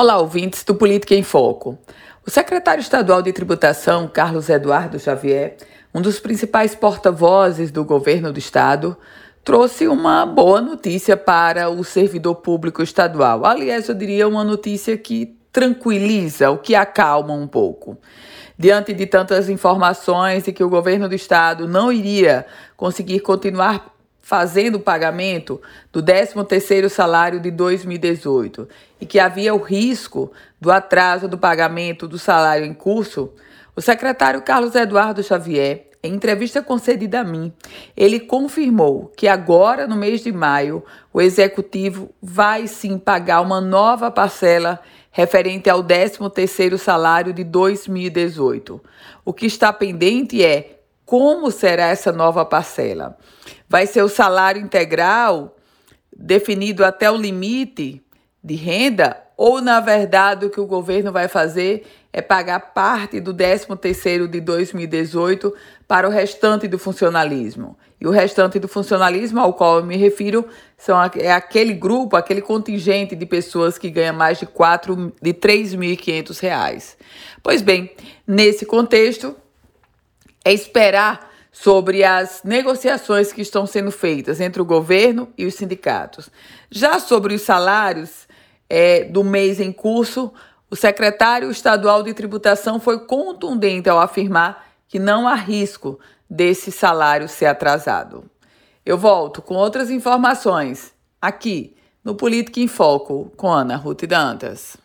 Olá, ouvintes do Política em Foco. O secretário estadual de Tributação, Carlos Eduardo Xavier, um dos principais porta-vozes do governo do estado, trouxe uma boa notícia para o servidor público estadual. Aliás, eu diria uma notícia que tranquiliza, o que acalma um pouco. Diante de tantas informações e que o governo do estado não iria conseguir continuar fazendo o pagamento do 13º salário de 2018 e que havia o risco do atraso do pagamento do salário em curso, o secretário Carlos Eduardo Xavier, em entrevista concedida a mim, ele confirmou que agora, no mês de maio, o executivo vai sim pagar uma nova parcela referente ao 13º salário de 2018. O que está pendente é como será essa nova parcela? Vai ser o salário integral definido até o limite de renda? Ou, na verdade, o que o governo vai fazer é pagar parte do 13º de 2018 para o restante do funcionalismo? E o restante do funcionalismo ao qual eu me refiro são, é aquele grupo, aquele contingente de pessoas que ganha mais de, 4, de R$ 3.500. Pois bem, nesse contexto, é esperar sobre as negociações que estão sendo feitas entre o governo e os sindicatos. Já sobre os salários é, do mês em curso, o secretário estadual de tributação foi contundente ao afirmar que não há risco desse salário ser atrasado. Eu volto com outras informações aqui no Política em Foco com Ana Ruth Dantas.